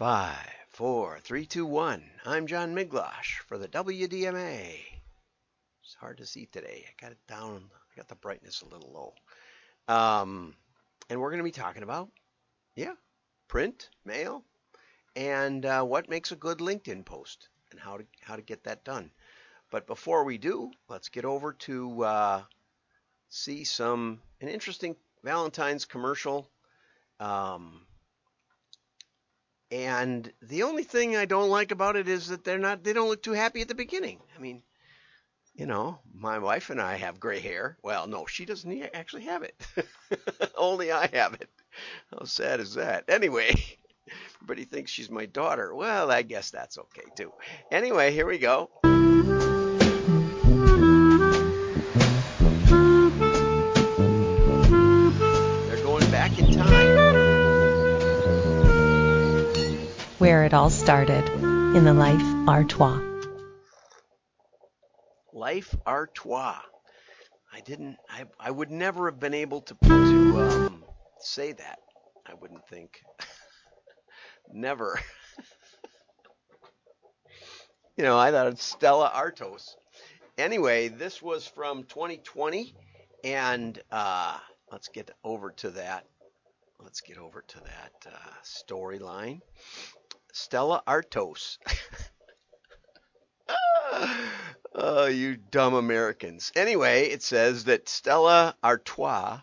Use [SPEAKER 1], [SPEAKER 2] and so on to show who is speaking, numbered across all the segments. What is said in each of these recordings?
[SPEAKER 1] Five, four, three, two, one. I'm John Miglautsch for the WDMA. It's hard to see today. I got it down. I got the brightness a little low. Um, and we're going to be talking about, yeah, print, mail, and uh, what makes a good LinkedIn post and how to how to get that done. But before we do, let's get over to uh, see some an interesting Valentine's commercial. Um, and the only thing I don't like about it is that they're not they don't look too happy at the beginning. I mean, you know, my wife and I have gray hair. Well, no, she doesn't actually have it. Only I have it. How sad is that? Anyway, everybody thinks she's my daughter. Well, I guess that's okay too. Anyway, here we go.
[SPEAKER 2] Where it all started in the Life Artois.
[SPEAKER 1] Life Artois. I didn't. I, I would never have been able to to um, say that. I wouldn't think. never. you know, I thought it's Stella Artois. Anyway, this was from 2020, and uh, let's get over to that. Let's get over to that uh, storyline. Stella Artois. oh, you dumb Americans. Anyway, it says that Stella Artois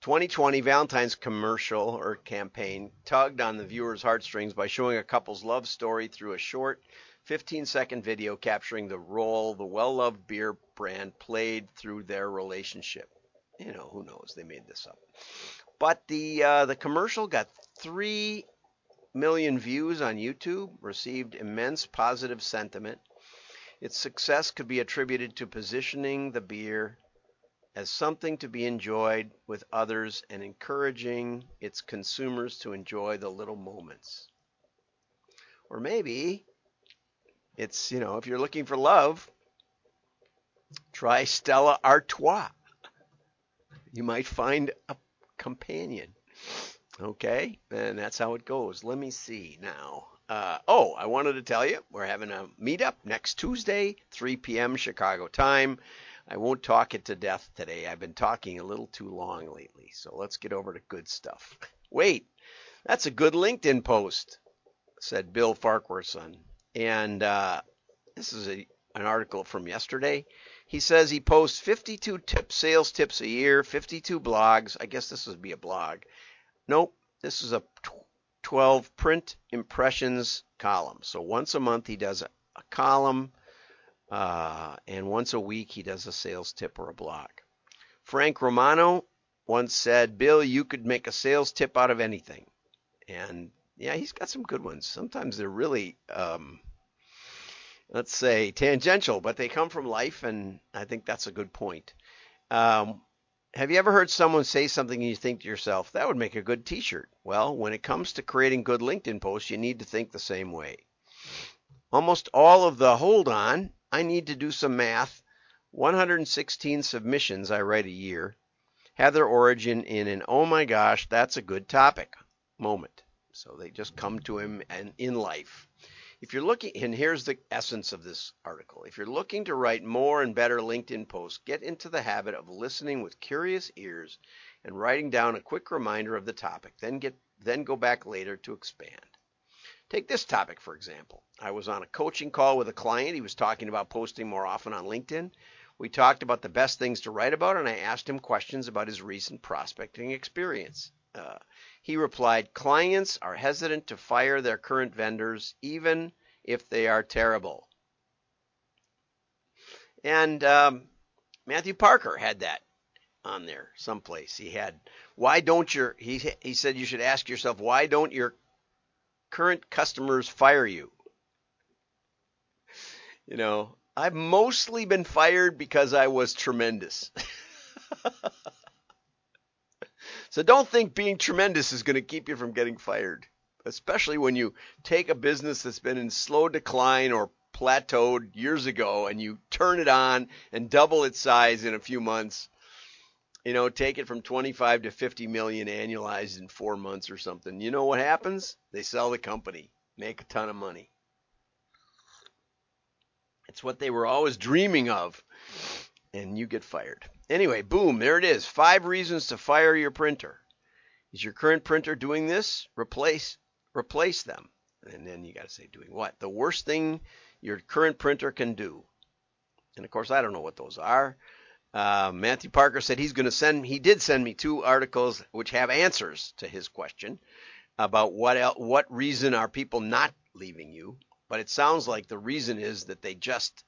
[SPEAKER 1] 2020 Valentine's commercial or campaign tugged on the viewer's heartstrings by showing a couple's love story through a short 15 second video capturing the role the well loved beer brand played through their relationship. You know, who knows? They made this up. But the uh, the commercial got three million views on YouTube, received immense positive sentiment. Its success could be attributed to positioning the beer as something to be enjoyed with others and encouraging its consumers to enjoy the little moments. Or maybe it's, you know, if you're looking for love, try Stella Artois. You might find a companion. Okay, and that's how it goes. Let me see now. Uh, oh, I wanted to tell you we're having a meetup next Tuesday, 3 p.m. Chicago time. I won't talk it to death today. I've been talking a little too long lately, so let's get over to good stuff. Wait, that's a good LinkedIn post, said Bill Farquharson. And uh, this is a, an article from yesterday. He says he posts 52 tip, sales tips a year, 52 blogs. I guess this would be a blog Nope, this is a 12 print impressions column. So once a month he does a, a column, uh, and once a week he does a sales tip or a blog. Frank Romano once said, Bill, you could make a sales tip out of anything. And yeah, he's got some good ones. Sometimes they're really, um, let's say, tangential, but they come from life, and I think that's a good point. Um, have you ever heard someone say something and you think to yourself, that would make a good t shirt? Well, when it comes to creating good LinkedIn posts, you need to think the same way. Almost all of the hold on, I need to do some math, 116 submissions I write a year have their origin in an oh my gosh, that's a good topic moment. So they just come to him and in life. If you're looking, and here's the essence of this article if you're looking to write more and better LinkedIn posts, get into the habit of listening with curious ears and writing down a quick reminder of the topic, then, get, then go back later to expand. Take this topic, for example. I was on a coaching call with a client. He was talking about posting more often on LinkedIn. We talked about the best things to write about, and I asked him questions about his recent prospecting experience. Uh, he replied, Clients are hesitant to fire their current vendors, even if they are terrible. And um, Matthew Parker had that on there someplace. He had, why don't your, he, he said you should ask yourself, why don't your current customers fire you? You know, I've mostly been fired because I was tremendous. So don't think being tremendous is going to keep you from getting fired, especially when you take a business that's been in slow decline or plateaued years ago and you turn it on and double its size in a few months. you know, take it from 25 to 50 million annualized in four months or something. You know what happens? They sell the company, make a ton of money. It's what they were always dreaming of. And you get fired. Anyway, boom, there it is. Five reasons to fire your printer. Is your current printer doing this? Replace replace them. And then you got to say doing what? The worst thing your current printer can do. And of course, I don't know what those are. Uh, Matthew Parker said he's going to send. He did send me two articles which have answers to his question about what el- what reason are people not leaving you. But it sounds like the reason is that they just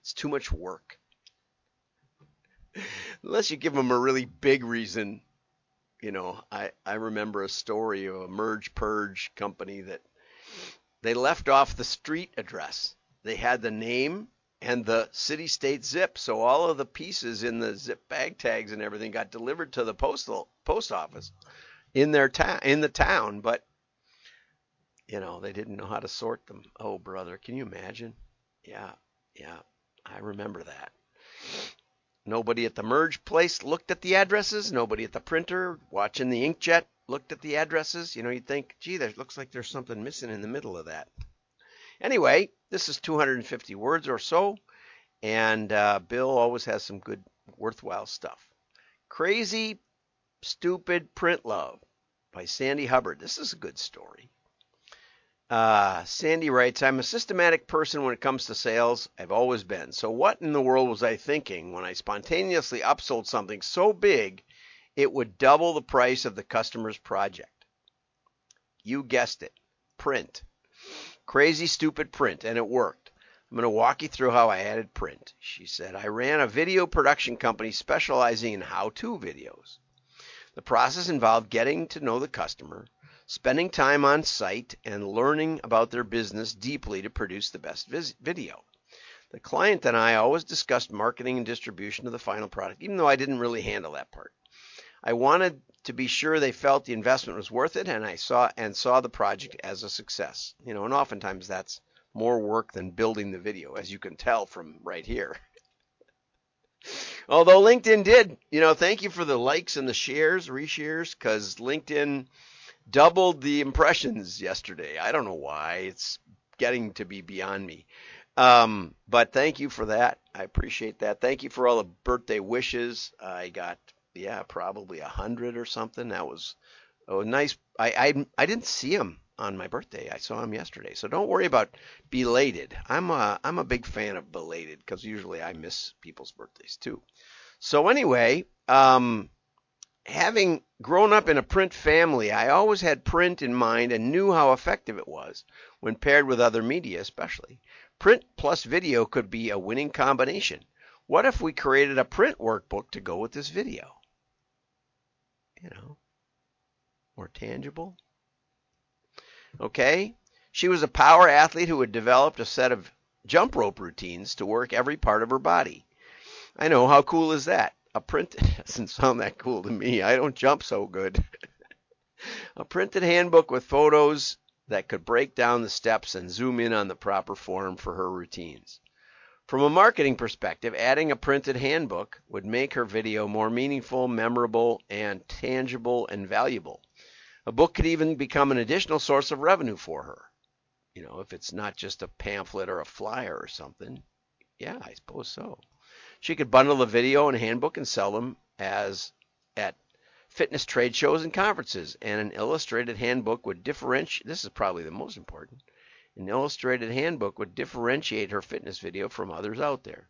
[SPEAKER 1] it's too much work. Unless you give them a really big reason, you know. I I remember a story of a merge purge company that they left off the street address. They had the name and the city state zip. So all of the pieces in the zip bag tags and everything got delivered to the postal post office in their town in the town, but you know, they didn't know how to sort them. Oh, brother, can you imagine? Yeah, yeah, I remember that. Nobody at the merge place looked at the addresses. Nobody at the printer watching the inkjet looked at the addresses. You know, you'd think, gee, there looks like there's something missing in the middle of that. Anyway, this is 250 words or so, and uh, Bill always has some good, worthwhile stuff. Crazy, Stupid Print Love by Sandy Hubbard. This is a good story. Uh, Sandy writes, I'm a systematic person when it comes to sales. I've always been. So, what in the world was I thinking when I spontaneously upsold something so big it would double the price of the customer's project? You guessed it print. Crazy, stupid print, and it worked. I'm going to walk you through how I added print. She said, I ran a video production company specializing in how to videos. The process involved getting to know the customer, spending time on site, and learning about their business deeply to produce the best video. The client and I always discussed marketing and distribution of the final product, even though I didn't really handle that part. I wanted to be sure they felt the investment was worth it, and I saw and saw the project as a success. You know, and oftentimes that's more work than building the video, as you can tell from right here. Although LinkedIn did, you know, thank you for the likes and the shares, reshares, because LinkedIn doubled the impressions yesterday. I don't know why. It's getting to be beyond me. Um, but thank you for that. I appreciate that. Thank you for all the birthday wishes. I got, yeah, probably a hundred or something. That was oh nice. I, I I didn't see him on my birthday. I saw him yesterday. So don't worry about belated. I'm a I'm a big fan of belated because usually I miss people's birthdays too. So anyway, um, having grown up in a print family, I always had print in mind and knew how effective it was when paired with other media, especially. Print plus video could be a winning combination. What if we created a print workbook to go with this video? You know, more tangible. Okay? She was a power athlete who had developed a set of jump rope routines to work every part of her body. I know, how cool is that? A print doesn't sound that cool to me. I don't jump so good. a printed handbook with photos that could break down the steps and zoom in on the proper form for her routines. From a marketing perspective, adding a printed handbook would make her video more meaningful, memorable, and tangible and valuable. A book could even become an additional source of revenue for her. You know, if it's not just a pamphlet or a flyer or something. Yeah, I suppose so. She could bundle the video and handbook and sell them as at fitness trade shows and conferences. And an illustrated handbook would differentiate. This is probably the most important. An illustrated handbook would differentiate her fitness video from others out there.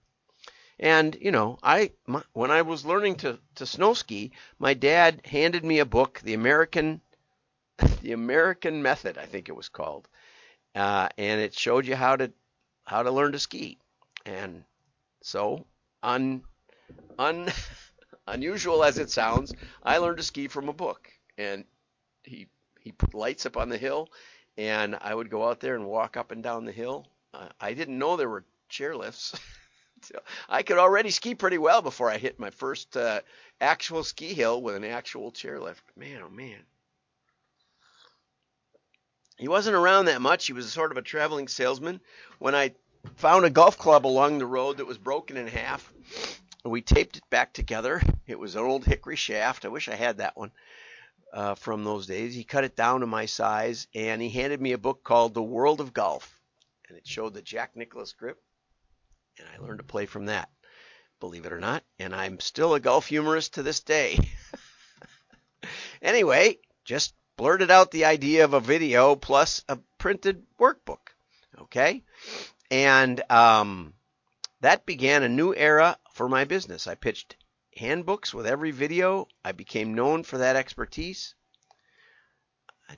[SPEAKER 1] And you know, I my, when I was learning to to snow ski, my dad handed me a book, the American the American Method, I think it was called, uh, and it showed you how to how to learn to ski. And so, un, un, unusual as it sounds, I learned to ski from a book. And he he put lights up on the hill, and I would go out there and walk up and down the hill. Uh, I didn't know there were chairlifts. I could already ski pretty well before I hit my first uh, actual ski hill with an actual chairlift. Man, oh man. He wasn't around that much. He was sort of a traveling salesman. When I found a golf club along the road that was broken in half, and we taped it back together. It was an old hickory shaft. I wish I had that one uh, from those days. He cut it down to my size, and he handed me a book called The World of Golf, and it showed the Jack Nicklaus grip, and I learned to play from that, believe it or not. And I'm still a golf humorist to this day. anyway, just blurted out the idea of a video plus a printed workbook. Okay, and um, that began a new era for my business. I pitched handbooks with every video. I became known for that expertise.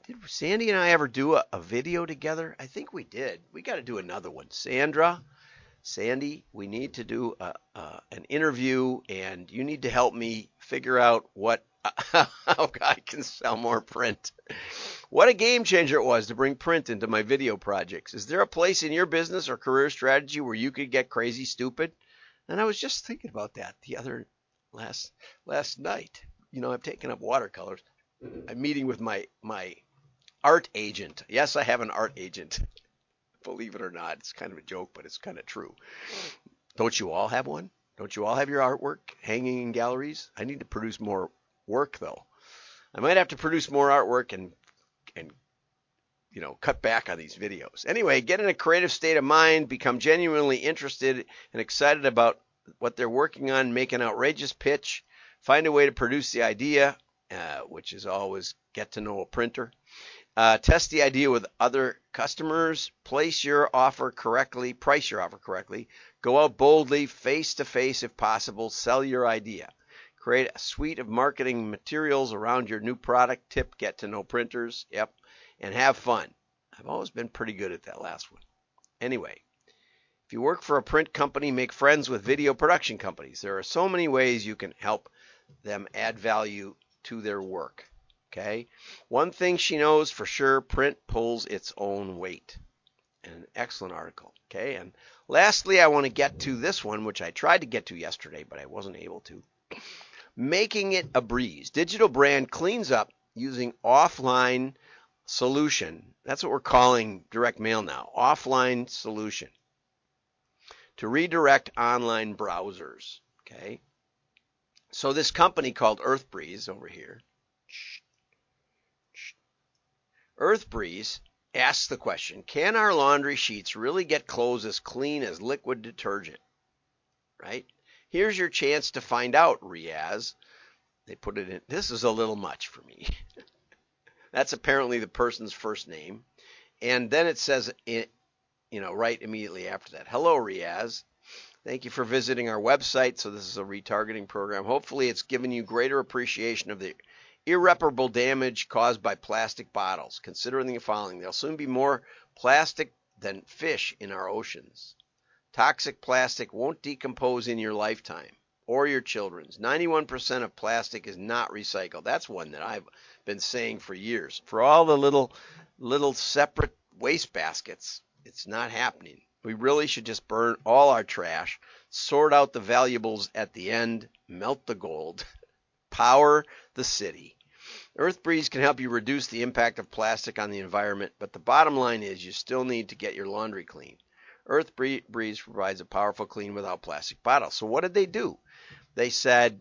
[SPEAKER 1] Did Sandy and I ever do a, a video together? I think we did. We got to do another one. Sandra, Sandy, we need to do a, an interview, and you need to help me figure out what how I can sell more print. What a game changer it was to bring print into my video projects. Is there a place in your business or career strategy where you could get crazy stupid? And I was just thinking about that the other last last night. You know, I've taken up watercolors. I'm meeting with my my art agent. Yes, I have an art agent. Believe it or not, it's kind of a joke, but it's kind of true. Don't you all have one? Don't you all have your artwork hanging in galleries? I need to produce more work though. I might have to produce more artwork and and you know cut back on these videos. Anyway, get in a creative state of mind, become genuinely interested and excited about what they're working on, make an outrageous pitch, find a way to produce the idea, uh, which is always get to know a printer. Uh, test the idea with other customers. Place your offer correctly. Price your offer correctly. Go out boldly, face to face if possible. Sell your idea. Create a suite of marketing materials around your new product. Tip: get to know printers. Yep, and have fun. I've always been pretty good at that last one. Anyway, if you work for a print company, make friends with video production companies. There are so many ways you can help them add value to their work. Okay. One thing she knows for sure print pulls its own weight. An excellent article. Okay. And lastly, I want to get to this one, which I tried to get to yesterday, but I wasn't able to. Making it a breeze. Digital brand cleans up using offline solution. That's what we're calling direct mail now. Offline solution to redirect online browsers. Okay. So this company called EarthBreeze over here EarthBreeze asks the question Can our laundry sheets really get clothes as clean as liquid detergent? Right? Here's your chance to find out, Riaz. They put it in. This is a little much for me. That's apparently the person's first name. And then it says, you know, right immediately after that Hello, Riaz. Thank you for visiting our website. So, this is a retargeting program. Hopefully, it's given you greater appreciation of the irreparable damage caused by plastic bottles. Considering the following, there'll soon be more plastic than fish in our oceans. Toxic plastic won't decompose in your lifetime or your children's. 91% of plastic is not recycled. That's one that I've been saying for years. For all the little little separate waste baskets, it's not happening. We really should just burn all our trash, sort out the valuables at the end, melt the gold, power the city. EarthBreeze can help you reduce the impact of plastic on the environment, but the bottom line is you still need to get your laundry clean. EarthBreeze provides a powerful clean without plastic bottles. So what did they do? They said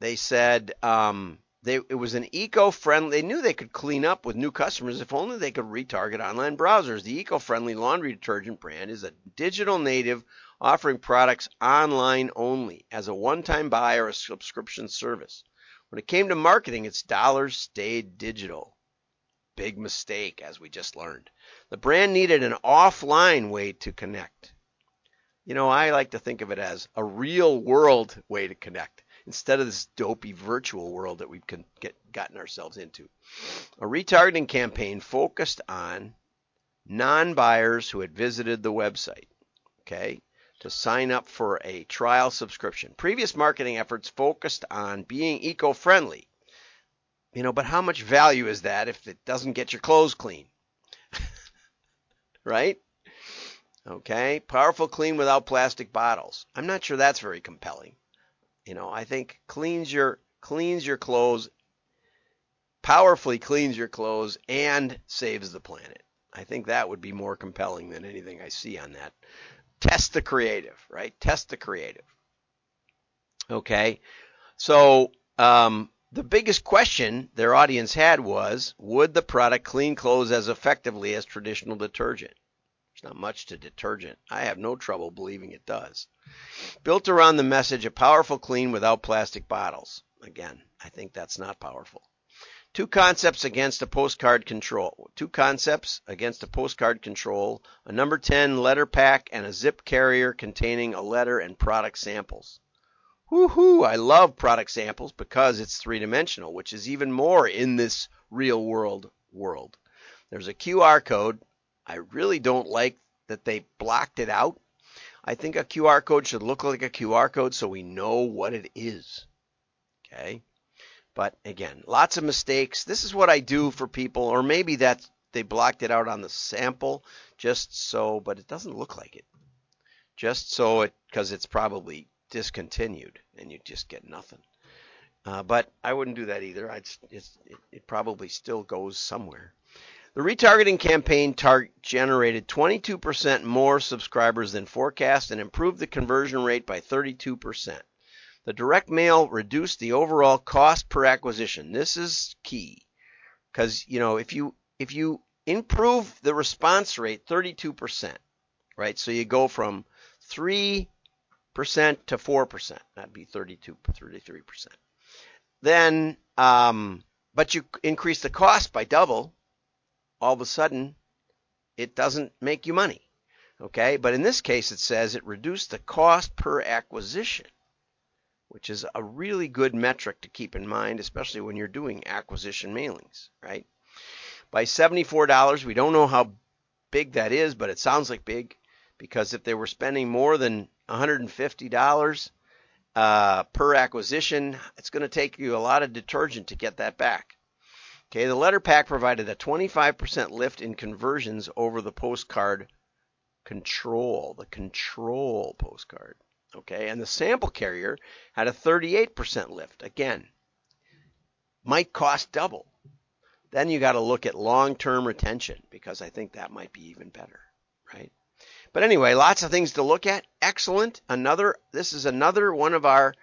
[SPEAKER 1] they said um, they it was an eco-friendly. They knew they could clean up with new customers if only they could retarget online browsers. The eco-friendly laundry detergent brand is a digital native offering products online only as a one-time buy or a subscription service. When it came to marketing, its dollars stayed digital. Big mistake, as we just learned. The brand needed an offline way to connect. You know, I like to think of it as a real world way to connect instead of this dopey virtual world that we've get, gotten ourselves into. A retargeting campaign focused on non buyers who had visited the website. Okay to sign up for a trial subscription. Previous marketing efforts focused on being eco friendly. You know, but how much value is that if it doesn't get your clothes clean? right? Okay. Powerful clean without plastic bottles. I'm not sure that's very compelling. You know, I think cleans your cleans your clothes powerfully cleans your clothes and saves the planet. I think that would be more compelling than anything I see on that Test the creative, right? Test the creative. Okay, so um, the biggest question their audience had was, would the product clean clothes as effectively as traditional detergent? There's not much to detergent. I have no trouble believing it does. Built around the message, a powerful clean without plastic bottles. Again, I think that's not powerful. Two concepts against a postcard control. Two concepts against a postcard control. A number 10 letter pack and a zip carrier containing a letter and product samples. Woohoo! I love product samples because it's three dimensional, which is even more in this real world world. There's a QR code I really don't like that they blocked it out. I think a QR code should look like a QR code so we know what it is. Okay? But again, lots of mistakes. This is what I do for people, or maybe that they blocked it out on the sample just so, but it doesn't look like it. Just so it, because it's probably discontinued and you just get nothing. Uh, but I wouldn't do that either. It, it probably still goes somewhere. The retargeting campaign tar- generated 22% more subscribers than forecast and improved the conversion rate by 32%. The direct mail reduced the overall cost per acquisition. This is key because you know if you if you improve the response rate 32%, right? So you go from 3% to 4%. That'd be 32 33%. Then um, but you increase the cost by double, all of a sudden it doesn't make you money. Okay, but in this case it says it reduced the cost per acquisition, which is a really good metric to keep in mind, especially when you're doing acquisition mailings, right? By $74, we don't know how big that is, but it sounds like big because if they were spending more than $150 uh, per acquisition, it's going to take you a lot of detergent to get that back. Okay, the letter pack provided a 25% lift in conversions over the postcard control, the control postcard. Okay, and the sample carrier had a 38% lift. Again, might cost double. Then you got to look at long-term retention because I think that might be even better, right? But anyway, lots of things to look at. Excellent. Another. This is another one of our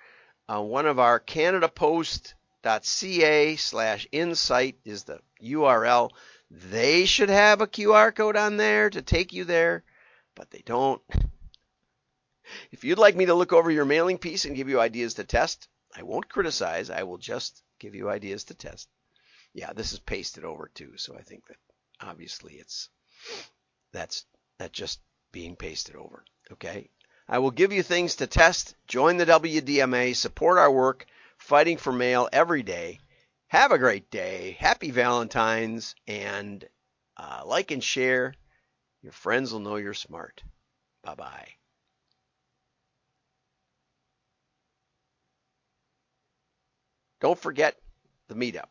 [SPEAKER 1] uh, one of our Canada Post ca slash insight is the URL. They should have a QR code on there to take you there, but they don't. If you'd like me to look over your mailing piece and give you ideas to test, I won't criticize. I will just give you ideas to test. Yeah, this is pasted over too, so I think that obviously it's that's that just being pasted over. Okay. I will give you things to test. Join the WDMA, support our work, fighting for mail every day. Have a great day. Happy Valentine's. And uh, like and share. Your friends will know you're smart. Bye bye. Don't forget the meetup.